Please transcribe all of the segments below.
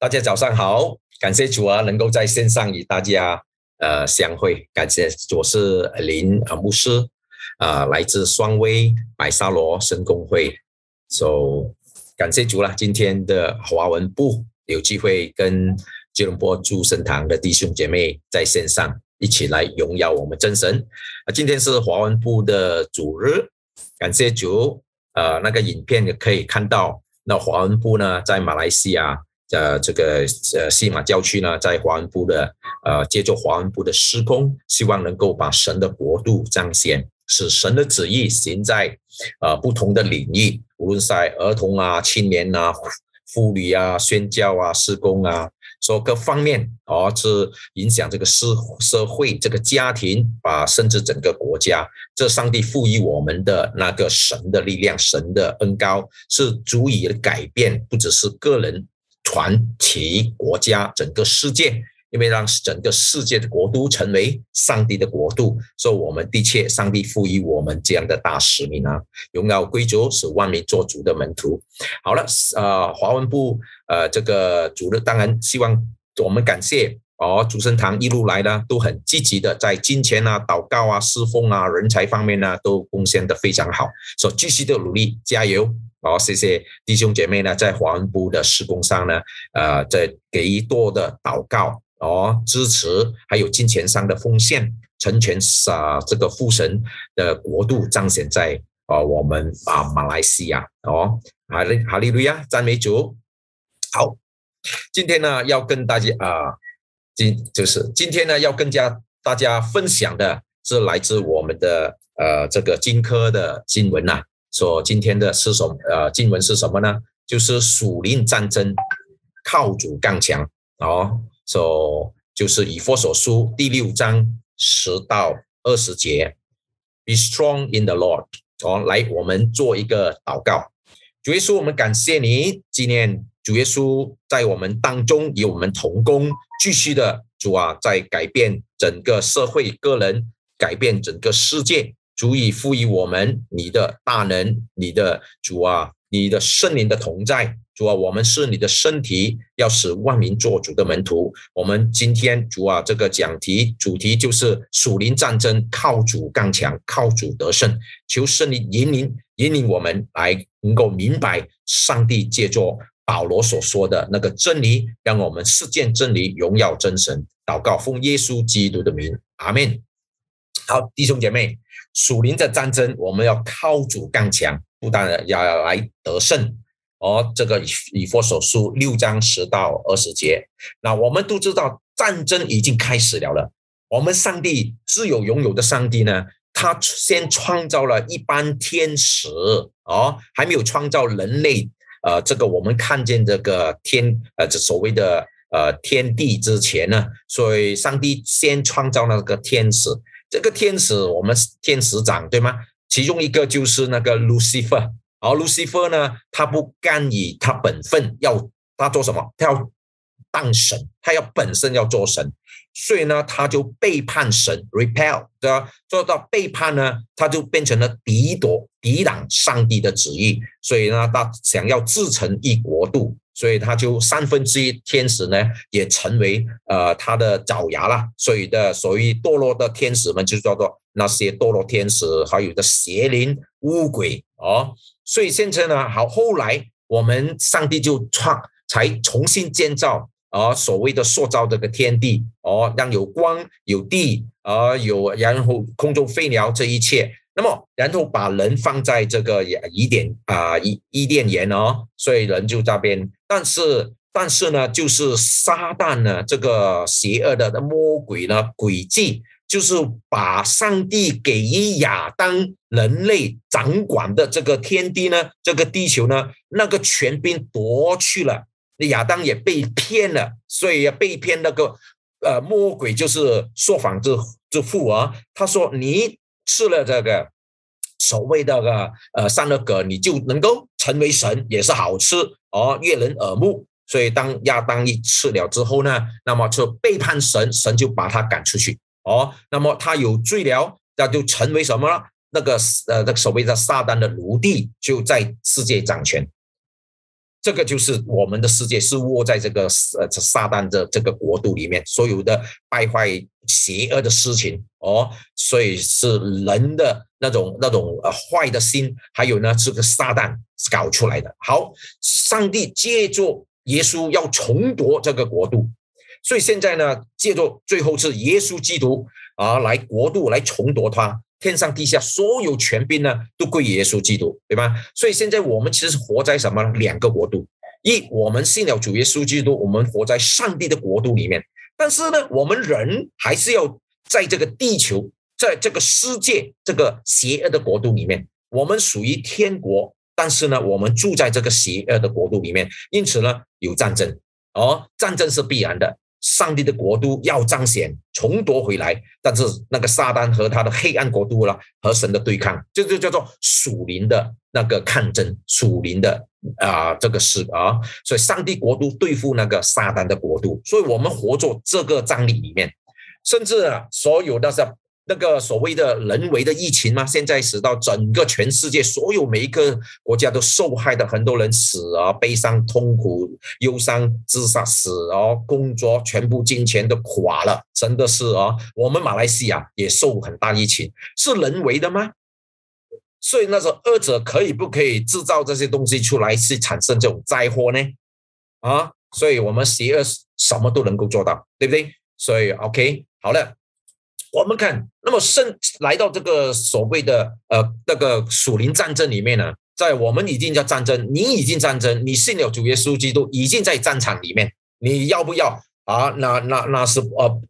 大家早上好，感谢主啊，能够在线上与大家呃相会。感谢我是林啊牧师啊，来自双威白沙罗神公会，so 感谢主了。今天的华文部有机会跟吉隆坡诸神堂的弟兄姐妹在线上一起来荣耀我们真神啊。今天是华文部的主日，感谢主。呃，那个影片也可以看到，那华文部呢在马来西亚。呃，这个呃，西马郊区呢，在华文部的呃，借助华文部的施工，希望能够把神的国度彰显，使神的旨意行在呃不同的领域，无论在儿童啊、青年啊、妇女啊、宣教啊、施工啊，说各方面哦，是影响这个社社会、这个家庭，把甚至整个国家，这上帝赋予我们的那个神的力量、神的恩高，是足以改变，不只是个人。传奇国家，整个世界，因为让整个世界的国都成为上帝的国度，所以我们的确，上帝赋予我们这样的大使命啊！荣耀归主，使万民做主的门徒。好了，呃，华文部，呃，这个主日当然希望我们感谢哦，主圣堂一路来呢都很积极的，在金钱啊、祷告啊、侍奉啊、人才方面呢都贡献的非常好，所以继续的努力，加油！好，谢谢弟兄姐妹呢，在华文部的施工上呢，呃，在给予多的祷告哦，支持，还有金钱上的奉献，成全啊这个父神的国度彰显在啊我们啊马来西亚哦，哈利哈利路亚，赞美主。好，今天呢要跟大家啊，今就是今天呢要跟家大家分享的是来自我们的呃这个金科的新闻呐。说今天的是什么？呃，经文是什么呢？就是属灵战争，靠主刚强哦。说就是以佛所书第六章十到二十节，Be strong in the Lord。哦，来，我们做一个祷告。主耶稣，我们感谢你，纪念主耶稣在我们当中与我们同工，继续的主啊，在改变整个社会，个人改变整个世界。足以赋予我们你的大能，你的主啊，你的圣灵的同在，主啊，我们是你的身体，要使万民做主的门徒。我们今天主啊，这个讲题主题就是属灵战争，靠主刚强，靠主得胜。求圣灵引领引领我们来能够明白上帝借着保罗所说的那个真理，让我们实践真理，荣耀真神。祷告奉耶稣基督的名，阿门。好，弟兄姐妹。属灵的战争，我们要靠主刚强，不但要来得胜。哦，这个以以佛所书六章十到二十节，那我们都知道战争已经开始了了。我们上帝自有拥有的上帝呢，他先创造了一般天使哦，还没有创造人类。呃，这个我们看见这个天呃，这所谓的呃天地之前呢，所以上帝先创造那个天使。这个天使，我们天使长对吗？其中一个就是那个 Lucifer，而 Lucifer 呢，他不甘于他本分，要他做什么？他要当神，他要本身要做神，所以呢，他就背叛神，repel，对吧？做到背叛呢，他就变成了敌夺、抵挡上帝的旨意，所以呢，他想要自成一国度。所以他就三分之一天使呢，也成为呃他的爪牙了。所以的所谓堕落的天使们，就叫做那些堕落天使，还有的邪灵、巫鬼哦。所以现在呢，好，后来我们上帝就创，才重新建造啊，所谓的塑造这个天地哦，让有光有地啊，有然后空中飞鸟这一切。那么，然后把人放在这个伊甸啊伊伊甸园哦，所以人就这边。但是，但是呢，就是撒旦呢，这个邪恶的魔鬼呢，诡计就是把上帝给予亚当人类掌管的这个天地呢，这个地球呢，那个权柄夺去了，亚当也被骗了，所以被骗那个呃魔鬼就是说谎之之父啊，他说你。吃了这个所谓的个呃善恶果，你就能够成为神，也是好吃哦，悦人耳目。所以当亚当一吃了之后呢，那么就背叛神，神就把他赶出去哦。那么他有罪了，那就成为什么了？那个呃，那个所谓的撒旦的奴隶，就在世界掌权。这个就是我们的世界是握在这个呃撒旦的这个国度里面，所有的败坏、邪恶的事情哦，所以是人的那种那种呃坏的心，还有呢这个撒旦搞出来的。好，上帝借助耶稣要重夺这个国度，所以现在呢借助最后是耶稣基督啊来国度来重夺它。天上地下所有权柄呢，都归耶稣基督，对吧？所以现在我们其实是活在什么两个国度？一，我们信了主耶稣基督，我们活在上帝的国度里面。但是呢，我们人还是要在这个地球，在这个世界这个邪恶的国度里面。我们属于天国，但是呢，我们住在这个邪恶的国度里面，因此呢，有战争哦，战争是必然的。上帝的国度要彰显、重夺回来，但是那个撒旦和他的黑暗国度了，和神的对抗，这就叫做属灵的那个抗争，属灵的啊这个事啊，所以上帝国度对付那个撒旦的国度，所以我们活在这个张力里面，甚至啊所有的在。那个所谓的人为的疫情吗？现在使到整个全世界所有每一个国家都受害的很多人死啊，悲伤、痛苦、忧伤、自杀、死啊，工作全部金钱都垮了，真的是啊。我们马来西亚也受很大疫情，是人为的吗？所以那时候二者可以不可以制造这些东西出来，去产生这种灾祸呢？啊，所以我们邪恶什么都能够做到，对不对？所以 OK，好了。我们看，那么圣来到这个所谓的呃那个属灵战争里面呢，在我们已经叫战争，你已经战争，你信了主耶稣基督，已经在战场里面，你要不要啊？那那那是呃，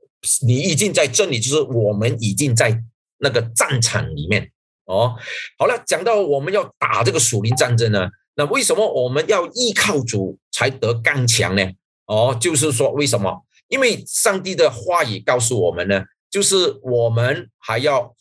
你已经在这里，就是我们已经在那个战场里面哦。好了，讲到我们要打这个属灵战争呢，那为什么我们要依靠主才得刚强呢？哦，就是说为什么？因为上帝的话语告诉我们呢。就是我们还要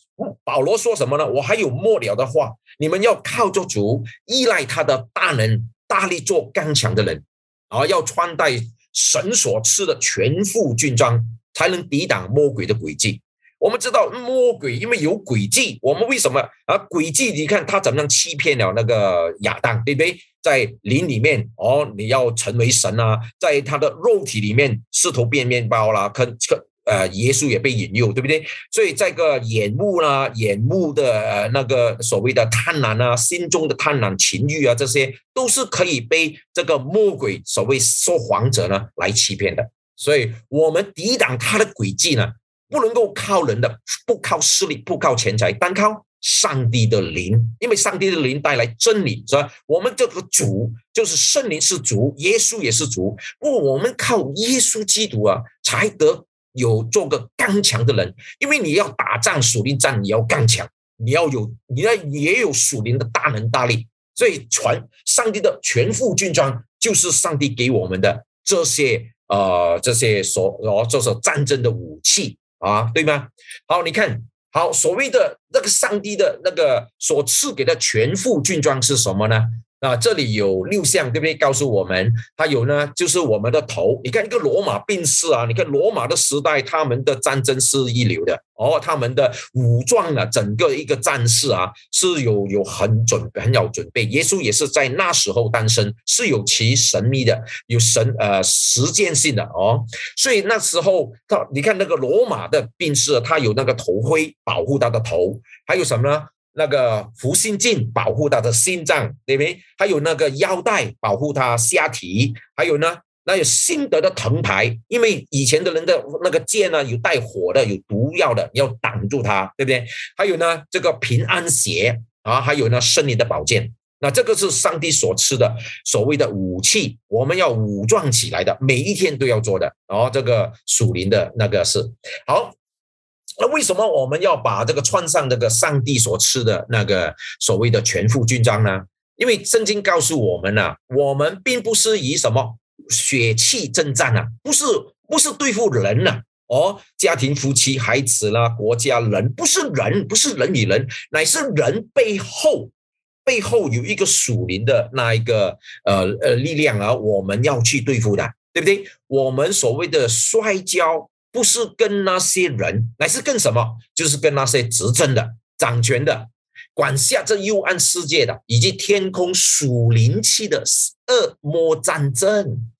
保罗说什么呢？我还有末了的话，你们要靠着主，依赖他的大能，大力做刚强的人，啊，要穿戴神所赐的全副军装，才能抵挡魔鬼的诡计。我们知道魔鬼因为有诡计，我们为什么啊？诡计，你看他怎么样欺骗了那个亚当，对不对？在林里面哦，你要成为神啊，在他的肉体里面试图变面包啦，可可。呃，耶稣也被引诱，对不对？所以这个眼目啦，眼目的那个所谓的贪婪啊，心中的贪婪、情欲啊，这些都是可以被这个魔鬼所谓说谎者呢来欺骗的。所以，我们抵挡他的诡计呢，不能够靠人的，不靠势力，不靠钱财，单靠上帝的灵，因为上帝的灵带来真理，是吧？我们这个主就是圣灵是主，耶稣也是主，不，我们靠耶稣基督啊，才得。有做个刚强的人，因为你要打仗属灵战，你要刚强，你要有，你要也有属灵的大能大力。所以，全上帝的全副军装就是上帝给我们的这些呃这些所哦，这是战争的武器啊，对吗？好，你看好所谓的那个上帝的那个所赐给的全副军装是什么呢？啊，这里有六项，对不对？告诉我们，它有呢，就是我们的头。你看一个罗马兵士啊，你看罗马的时代，他们的战争是一流的哦，他们的武装啊，整个一个战士啊，是有有很准很有准备。耶稣也是在那时候诞生，是有其神秘的，有神呃实践性的哦。所以那时候他，你看那个罗马的兵士，他有那个头盔保护他的头，还有什么呢？那个福心镜保护他的心脏，对不对？还有那个腰带保护他下体，还有呢，那有心得的藤牌，因为以前的人的那个剑呢，有带火的，有毒药的，要挡住它，对不对？还有呢，这个平安鞋啊，还有呢，胜利的宝剑，那这个是上帝所赐的所谓的武器，我们要武装起来的，每一天都要做的。然后这个属灵的那个是好。那为什么我们要把这个穿上那个上帝所赐的那个所谓的全副军装呢？因为圣经告诉我们呢，我们并不是以什么血气征战啊，不是不是对付人呐，哦，家庭、夫妻、孩子啦，国家人，不是人，不是人与人，乃是人背后背后有一个属灵的那一个呃呃力量啊，我们要去对付的，对不对？我们所谓的摔跤。不是跟那些人，乃是跟什么？就是跟那些执政的、掌权的、管辖这幽暗世界的，以及天空属灵气的恶魔战争。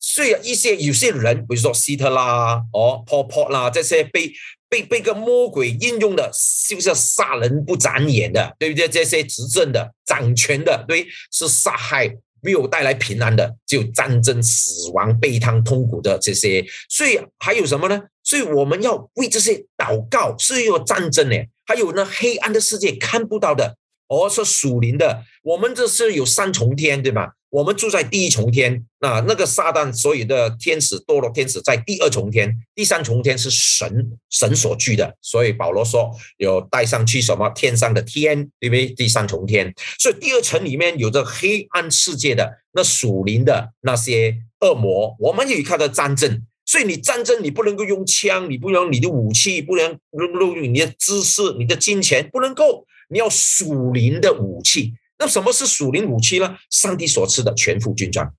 所以一些有些人，比如说希特拉、哦、Pol Pot 啦，这些被被被个魔鬼应用的，就是杀人不眨眼的，对不对？这些执政的、掌权的，对，是杀害。没有带来平安的，只有战争、死亡、悲叹、痛苦的这些。所以还有什么呢？所以我们要为这些祷告。是有战争呢，还有呢，黑暗的世界看不到的，哦，是属灵的。我们这是有三重天，对吧？我们住在第一重天，那那个撒旦所有的天使堕落天使在第二重天，第三重天是神神所居的，所以保罗说有带上去什么天上的天，对不对？第三重天，所以第二层里面有着黑暗世界的那属灵的那些恶魔，我们有看到战争，所以你战争你不能够用枪，你不能你的武器，不能用你的知识、你的金钱，不能够，你要属灵的武器。那什么是属灵武器呢？上帝所赐的全副军装，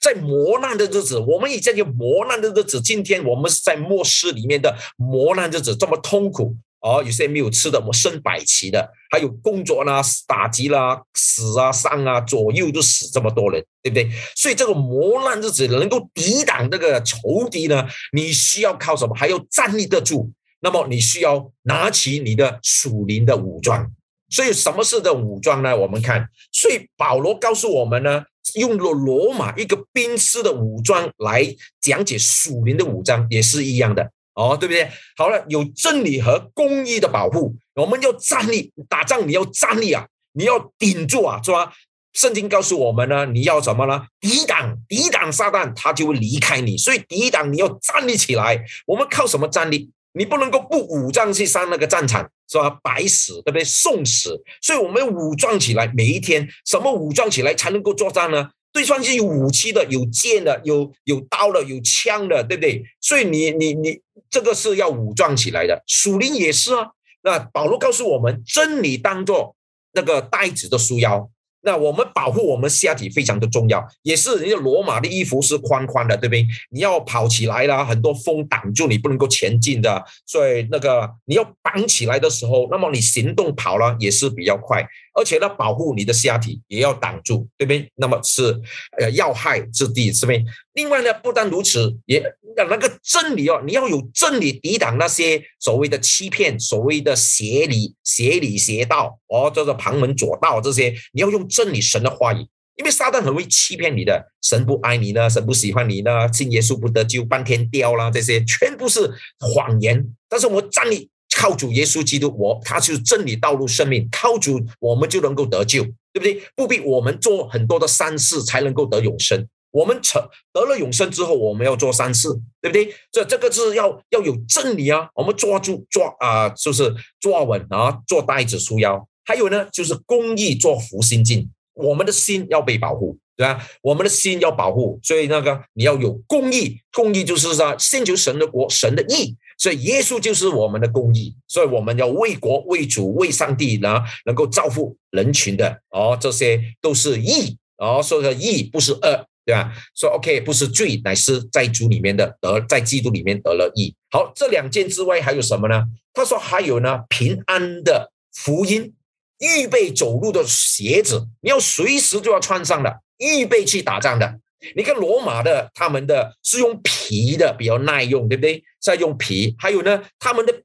在磨难的日子，我们已经有磨难的日子。今天我们是在末世里面的磨难日子，这么痛苦哦，有些没有吃的，我身百奇的，还有工作啦、打击啦、死啊、伤啊，左右都死这么多人，对不对？所以这个磨难日子能够抵挡这个仇敌呢，你需要靠什么？还要站立得住。那么你需要拿起你的属灵的武装。所以什么是的武装呢？我们看，所以保罗告诉我们呢，用了罗马一个兵师的武装来讲解属灵的武装，也是一样的哦，对不对？好了，有真理和公义的保护，我们要站立，打仗你要站立啊，你要顶住啊，是吧？圣经告诉我们呢，你要什么呢？抵挡，抵挡撒旦，他就会离开你。所以抵挡，你要站立起来。我们靠什么站立？你不能够不武装去上那个战场，是吧？白死，对不对？送死。所以我们武装起来，每一天什么武装起来才能够作战呢？对方是有武器的，有剑的，有有刀的，有枪的，对不对？所以你你你这个是要武装起来的。属灵也是啊。那保罗告诉我们，真理当做那个带子的束腰。那我们保护我们下体非常的重要，也是人家罗马的衣服是宽宽的，对不对？你要跑起来啦，很多风挡住你，不能够前进的。所以那个你要绑起来的时候，那么你行动跑了也是比较快，而且呢，保护你的下体也要挡住，对不对？那么是呃要害之地，是不是？另外呢，不但如此，也那那个真理哦，你要有真理抵挡那些所谓的欺骗，所谓的邪理、邪理邪道哦，叫做旁门左道这些，你要用真理神的话语，因为撒旦很会欺骗你的，神不爱你呢，神不喜欢你呢，信耶稣不得救，半天掉啦，这些全部是谎言。但是我们站立靠主耶稣基督，我他就是真理道路生命，靠主我们就能够得救，对不对？不必我们做很多的善事才能够得永生。我们成得了永生之后，我们要做善事，对不对？这这个是要要有真理啊！我们抓住抓啊，就是抓稳啊，做带子束腰。还有呢，就是公益做福心镜，我们的心要被保护，对吧？我们的心要保护，所以那个你要有公义，公义就是说先求神的国，神的义。所以耶稣就是我们的公义，所以我们要为国、为主、为上帝然后，能够造福人群的哦，这些都是义哦，说的义不是恶。对吧？说 OK，不是罪，乃是在主里面的得，在基督里面得了义。好，这两件之外还有什么呢？他说还有呢，平安的福音，预备走路的鞋子，你要随时就要穿上的，预备去打仗的。你看罗马的，他们的是用皮的，比较耐用，对不对？在用皮，还有呢，他们的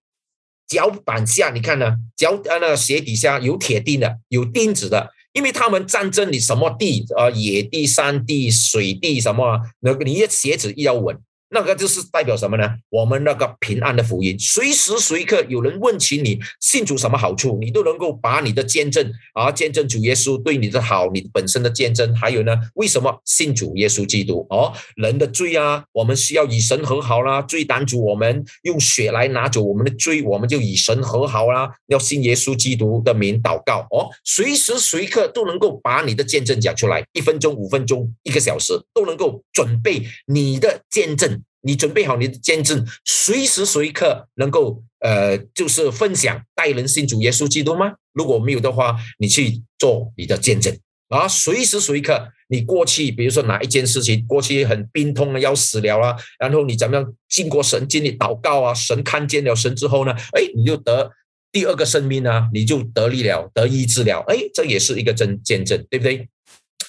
脚板下，你看呢，脚呃那个鞋底下有铁钉的，有钉子的。因为他们战争，你什么地啊，野地、山地、水地什么，那个你的鞋子要稳。那个就是代表什么呢？我们那个平安的福音，随时随刻有人问起你信主什么好处，你都能够把你的见证啊，见证主耶稣对你的好，你本身的见证，还有呢，为什么信主耶稣基督？哦，人的罪啊，我们需要与神和好啦，罪担主，我们用血来拿走我们的罪，我们就与神和好啦。要信耶稣基督的名祷告哦，随时随刻都能够把你的见证讲出来，一分钟、五分钟、一个小时都能够准备你的见证。你准备好你的见证，随时随刻能够呃，就是分享带人信主耶稣基督吗？如果没有的话，你去做你的见证啊！随时随刻，你过去比如说哪一件事情过去很病痛啊，要死了啊，然后你怎么样经过神经历祷告啊，神看见了神之后呢，哎，你就得第二个生命啊，你就得力了，得医治了，哎，这也是一个真见证，对不对？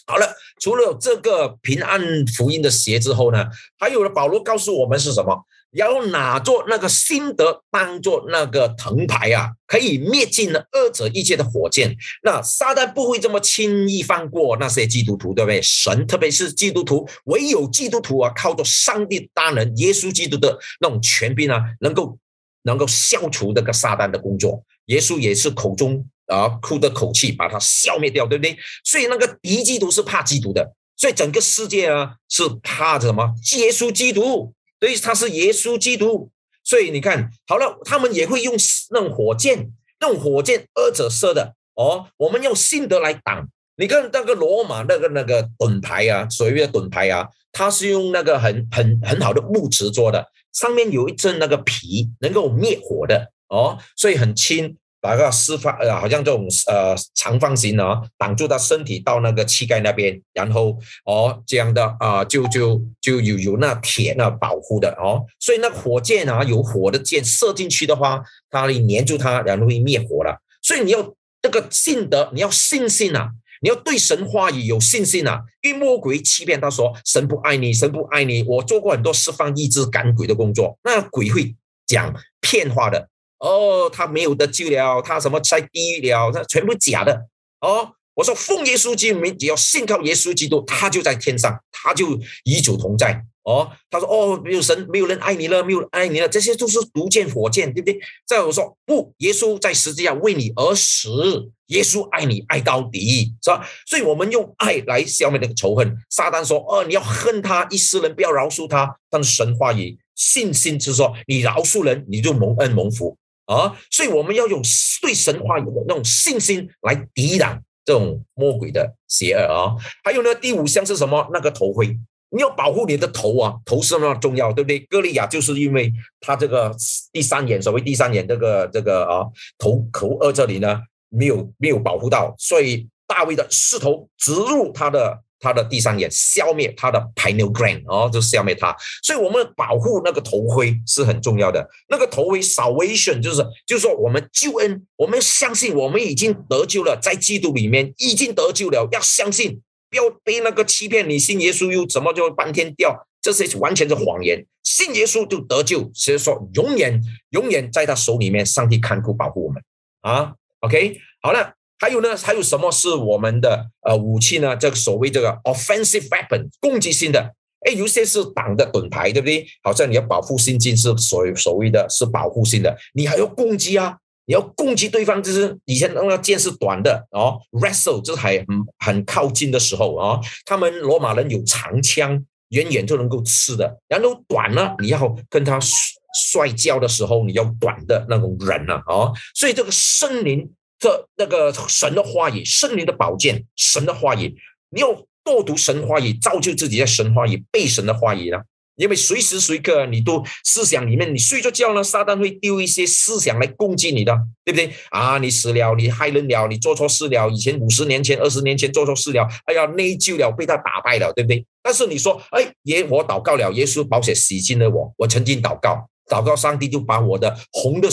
好了，除了这个平安福音的鞋之后呢，还有了保罗告诉我们是什么？要拿做那个心得当做那个藤牌啊，可以灭尽了二者一切的火箭。那撒旦不会这么轻易放过那些基督徒，对不对？神特别是基督徒，唯有基督徒啊，靠着上帝大能、耶稣基督的那种权柄啊，能够能够消除这个撒旦的工作。耶稣也是口中啊哭的口气，把它消灭掉，对不对？所以那个敌基督是怕基督的，所以整个世界啊是怕什么？耶稣基督。所以他是耶稣基督，所以你看好了，他们也会用那种火箭，那种火箭二者射的哦。我们用信德来挡。你看那个罗马那个那个盾牌啊，所谓的盾牌啊，它是用那个很很很好的木质做的，上面有一层那个皮，能够灭火的哦，所以很轻。把个四方呃，好像这种呃长方形的，挡住他身体到那个膝盖那边，然后哦这样的啊，就就就有有那铁那保护的哦，所以那火箭啊，有火的箭射进去的话，它会粘住它，然后会灭火了。所以你要这个信德，你要信心啊，你要对神话语有信心啊。因为魔鬼欺骗他说神不爱你，神不爱你。我做过很多释放意志赶鬼的工作，那鬼会讲骗话的。哦，他没有得救了，他什么在地狱了？那全部假的哦！我说奉耶稣基督名，只要信靠耶稣基督，他就在天上，他就与主同在。哦，他说哦，没有神，没有人爱你了，没有人爱你了，这些都是毒箭火箭，对不对？再我说不，耶稣在十字架为你而死，耶稣爱你爱到底，是吧？所以我们用爱来消灭那个仇恨。撒旦说哦，你要恨他一世人，不要饶恕他。但神话语信心之说，你饶恕人，你就蒙恩蒙福。啊，所以我们要用对神话有的那种信心来抵挡这种魔鬼的邪恶啊。还有呢，第五项是什么？那个头盔，你要保护你的头啊，头是那么重要，对不对？歌利亚就是因为他这个第三眼，所谓第三眼这个这个啊头口二这里呢没有没有保护到，所以大卫的势头直入他的。他的第三眼消灭他的 pineal gland 哦，就消灭他，所以我们保护那个头盔是很重要的。那个头盔 salvation 就是就是说我们救恩，我们相信我们已经得救了，在基督里面已经得救了，要相信，不要被那个欺骗。你信耶稣又怎么就半天掉？这些完全是谎言。信耶稣就得救，所以说永远永远在他手里面，上帝看顾保护我们啊。OK，好了。还有呢？还有什么是我们的呃武器呢？这个所谓这个 offensive weapon 攻击性的，哎，有些是挡的盾牌，对不对？好像你要保护心境是所所谓的是保护性的，你还要攻击啊！你要攻击对方，就是以前那个剑是短的哦，wrestle 就是还很很靠近的时候啊，他们罗马人有长枪，远远就能够刺的。然后短呢，你要跟他摔跤的时候，你要短的那种人啊，哦，所以这个森林。这那个神的话语，圣灵的宝剑，神的话语，你要多读神话语，造就自己在神话语背神的话语呢。因为随时随刻你都思想里面，你睡着觉呢，撒旦会丢一些思想来攻击你的，对不对啊？你死了，你害人了，你做错事了，以前五十年前、二十年前做错事了，哎呀，内疚了，被他打败了，对不对？但是你说，哎，耶，我祷告了，耶稣保险洗净了我，我曾经祷告，祷告上帝就把我的红的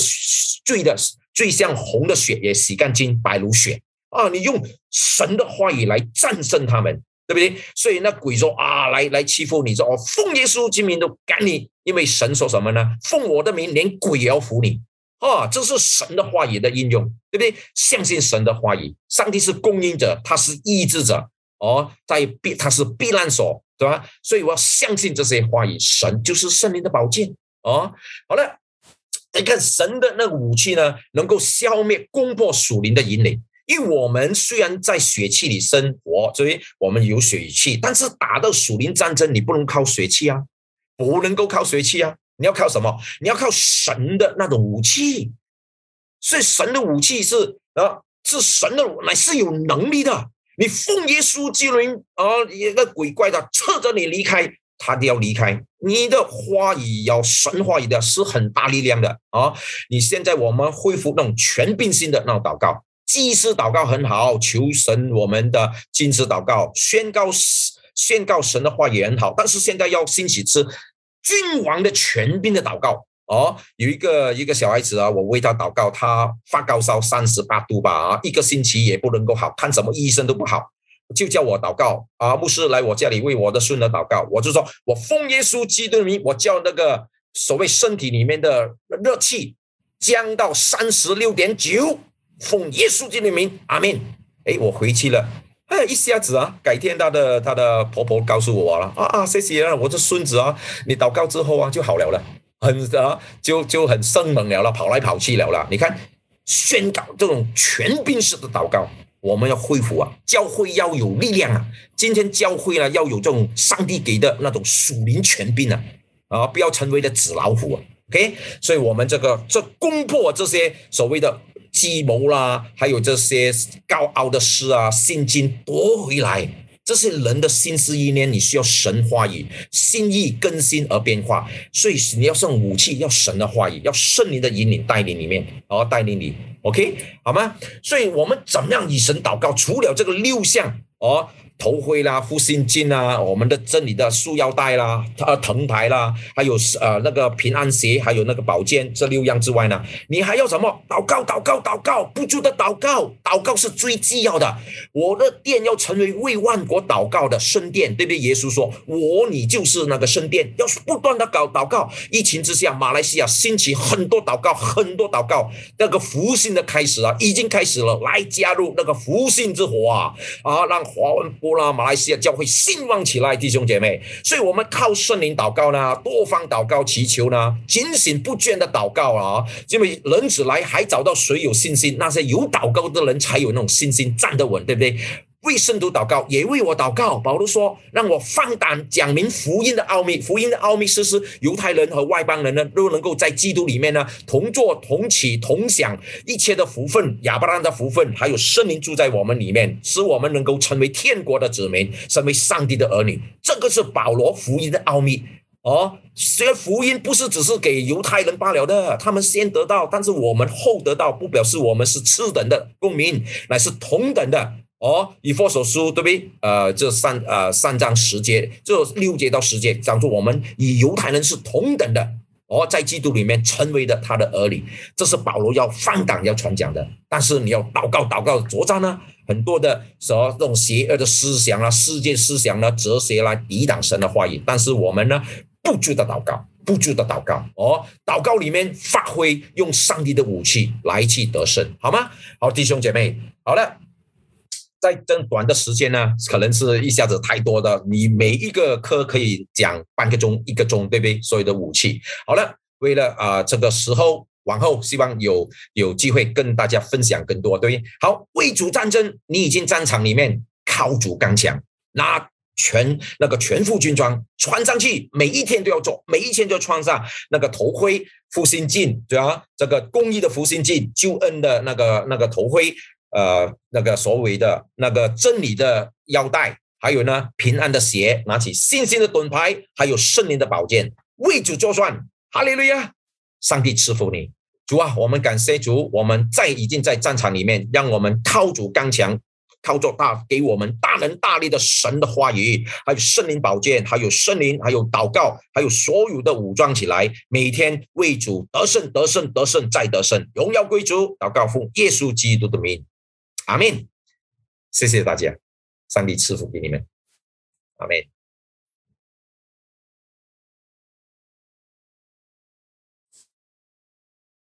罪的。最像红的血也洗干净，白如雪啊！你用神的话语来战胜他们，对不对？所以那鬼说啊，来来欺负你，说哦，奉耶稣之名都赶你，因为神说什么呢？奉我的名，连鬼也要服你啊！这是神的话语的应用，对不对？相信神的话语，上帝是供应者，他是医治者哦，在避他是避难所，对吧？所以我要相信这些话语，神就是圣灵的宝剑哦。好了。你看神的那个武器呢，能够消灭攻破属灵的引领。因为我们虽然在血气里生活，所以我们有血气，但是打到属灵战争，你不能靠血气啊，不能够靠血气啊，你要靠什么？你要靠神的那种武器。所以神的武器是啊，是神的，乃是有能力的。你奉耶稣基督啊，一个鬼怪的侧着你离开。他都要离开，你的话语要神话语的是很大力量的啊！你现在我们恢复那种全并性的那种祷告，祭司祷告很好，求神我们的金子祷告，宣告宣告神的话也很好，但是现在要兴起是君王的权柄的祷告哦。有一个一个小孩子啊，我为他祷告，他发高烧三十八度吧啊，一个星期也不能够好，看什么医生都不好。就叫我祷告啊，牧师来我家里为我的孙儿祷告，我就说我奉耶稣基督的名，我叫那个所谓身体里面的热气降到三十六点九，奉耶稣基督的名，阿门。哎，我回去了，哎，一下子啊，改天他的他的婆婆告诉我了，啊啊，谢谢啊，我的孙子啊，你祷告之后啊就好了了，很啊就就很生猛了了，跑来跑去了了，你看宣告这种全兵式的祷告。我们要恢复啊，教会要有力量啊！今天教会呢，要有这种上帝给的那种属灵权柄啊，啊，不要成为了纸老虎啊！OK，所以我们这个这攻破这些所谓的计谋啦，还有这些高傲的事啊，信经夺回来。这些人的心思意念，你需要神话语心意更新而变化，所以你要送武器，要神的话语，要圣灵的引领带领里面，然带领你，OK 好吗？所以我们怎么样以神祷告？除了这个六项哦。头盔啦，护心镜啊，我们的这里的束腰带啦，呃，藤牌啦，还有呃那个平安鞋，还有那个宝剑，这六样之外呢，你还要什么？祷告，祷告，祷告，不住的祷告，祷告是最重要的。我的殿要成为为万国祷告的圣殿，对不对？耶稣说，我你就是那个圣殿，要不断的搞祷告。疫情之下，马来西亚兴起很多祷告，很多祷告，那个福星的开始啊，已经开始了，来加入那个福星之火啊，啊，让华文。波那马来西亚教会兴旺起来，弟兄姐妹，所以我们靠圣灵祷告呢，多方祷告祈求呢，警醒不倦的祷告啊，因为人子来还找到谁有信心？那些有祷告的人才有那种信心站得稳，对不对？为圣徒祷告，也为我祷告。保罗说：“让我放胆讲明福音的奥秘。福音的奥秘是使犹太人和外邦人呢，都能够在基督里面呢，同坐、同起、同享一切的福分，亚伯拉罕的福分，还有圣灵住在我们里面，使我们能够成为天国的子民，成为上帝的儿女。这个是保罗福音的奥秘哦。学福音不是只是给犹太人罢了的，他们先得到，但是我们后得到，不表示我们是次等的公民，乃是同等的。”哦，以佛所书对不对？呃，这三呃三章十节，这六节到十节讲出我们与犹太人是同等的。哦，在基督里面成为的他的儿女，这是保罗要放胆要传讲的。但是你要祷告祷告作战呢，很多的什么这种邪恶的思想啊、世界思想呢、哲学来抵挡神的话语。但是我们呢，不住的祷告，不住的祷告。哦，祷告里面发挥用上帝的武器来去得胜，好吗？好，弟兄姐妹，好了。在这短的时间呢，可能是一下子太多的，你每一个科可以讲半个钟、一个钟，对不对？所有的武器，好了，为了啊这个时候往后，希望有有机会跟大家分享更多，对不对？好，为主战争，你已经战场里面靠主刚强，拿全那个全副军装穿上去，每一天都要做，每一天就穿上那个头盔、复兴镜，对啊，这个公益的复兴镜、救恩的那个那个头盔。呃，那个所谓的那个真理的腰带，还有呢平安的鞋，拿起信心的盾牌，还有圣灵的宝剑，为主作算。哈利路亚！上帝赐福你，主啊，我们感谢主，我们在已经在战场里面，让我们靠主刚强，靠着大给我们大能大力的神的话语，还有圣灵宝剑，还有圣灵，还有祷告，还有所有的武装起来，每天为主得胜，得胜，得胜，再得胜，荣耀归主。祷告奉耶稣基督的名。阿门，谢谢大家，上帝赐福给你们，阿门。